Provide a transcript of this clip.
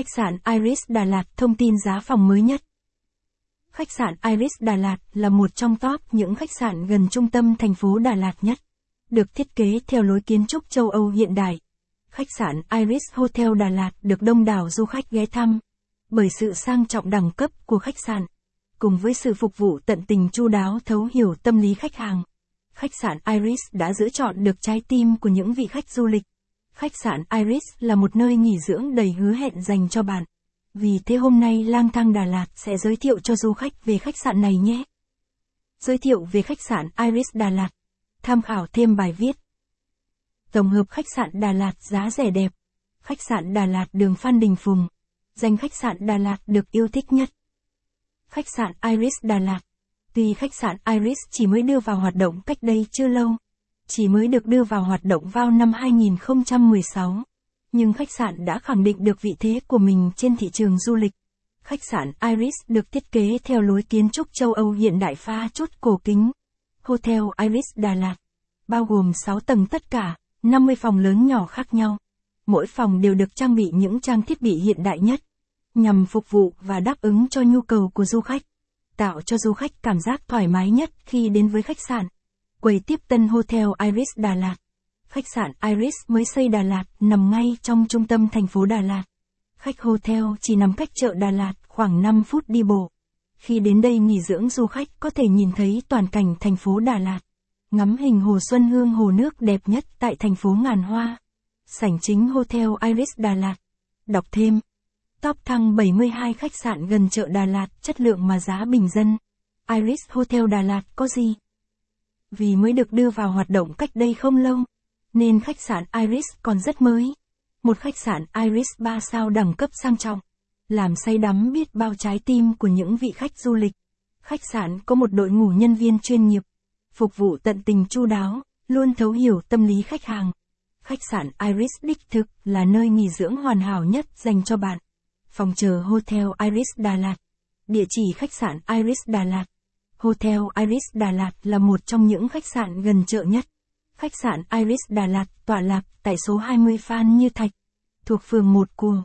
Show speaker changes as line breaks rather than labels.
Khách sạn Iris Đà Lạt thông tin giá phòng mới nhất. Khách sạn Iris Đà Lạt là một trong top những khách sạn gần trung tâm thành phố Đà Lạt nhất. Được thiết kế theo lối kiến trúc châu Âu hiện đại. Khách sạn Iris Hotel Đà Lạt được đông đảo du khách ghé thăm. Bởi sự sang trọng đẳng cấp của khách sạn. Cùng với sự phục vụ tận tình chu đáo thấu hiểu tâm lý khách hàng. Khách sạn Iris đã giữ chọn được trái tim của những vị khách du lịch. Khách sạn Iris là một nơi nghỉ dưỡng đầy hứa hẹn dành cho bạn. Vì thế hôm nay Lang Thang Đà Lạt sẽ giới thiệu cho du khách về khách sạn này nhé. Giới thiệu về khách sạn Iris Đà Lạt. Tham khảo thêm bài viết. Tổng hợp khách sạn Đà Lạt giá rẻ đẹp. Khách sạn Đà Lạt đường Phan Đình Phùng. Danh khách sạn Đà Lạt được yêu thích nhất. Khách sạn Iris Đà Lạt. Tuy khách sạn Iris chỉ mới đưa vào hoạt động cách đây chưa lâu, chỉ mới được đưa vào hoạt động vào năm 2016. Nhưng khách sạn đã khẳng định được vị thế của mình trên thị trường du lịch. Khách sạn Iris được thiết kế theo lối kiến trúc châu Âu hiện đại pha chốt cổ kính. Hotel Iris Đà Lạt. Bao gồm 6 tầng tất cả, 50 phòng lớn nhỏ khác nhau. Mỗi phòng đều được trang bị những trang thiết bị hiện đại nhất, nhằm phục vụ và đáp ứng cho nhu cầu của du khách. Tạo cho du khách cảm giác thoải mái nhất khi đến với khách sạn. Quầy tiếp tân Hotel Iris Đà Lạt. Khách sạn Iris mới xây Đà Lạt, nằm ngay trong trung tâm thành phố Đà Lạt. Khách hotel chỉ nằm cách chợ Đà Lạt khoảng 5 phút đi bộ. Khi đến đây nghỉ dưỡng du khách có thể nhìn thấy toàn cảnh thành phố Đà Lạt. Ngắm hình hồ Xuân Hương hồ nước đẹp nhất tại thành phố Ngàn Hoa. Sảnh chính Hotel Iris Đà Lạt. Đọc thêm. Top thăng 72 khách sạn gần chợ Đà Lạt, chất lượng mà giá bình dân. Iris Hotel Đà Lạt có gì? Vì mới được đưa vào hoạt động cách đây không lâu, nên khách sạn Iris còn rất mới. Một khách sạn Iris 3 sao đẳng cấp sang trọng, làm say đắm biết bao trái tim của những vị khách du lịch. Khách sạn có một đội ngũ nhân viên chuyên nghiệp, phục vụ tận tình chu đáo, luôn thấu hiểu tâm lý khách hàng. Khách sạn Iris đích thực là nơi nghỉ dưỡng hoàn hảo nhất dành cho bạn. Phòng chờ Hotel Iris Đà Lạt. Địa chỉ khách sạn Iris Đà Lạt. Hotel Iris Đà Lạt là một trong những khách sạn gần chợ nhất. Khách sạn Iris Đà Lạt tọa lạc tại số 20 Phan Như Thạch, thuộc phường 1 của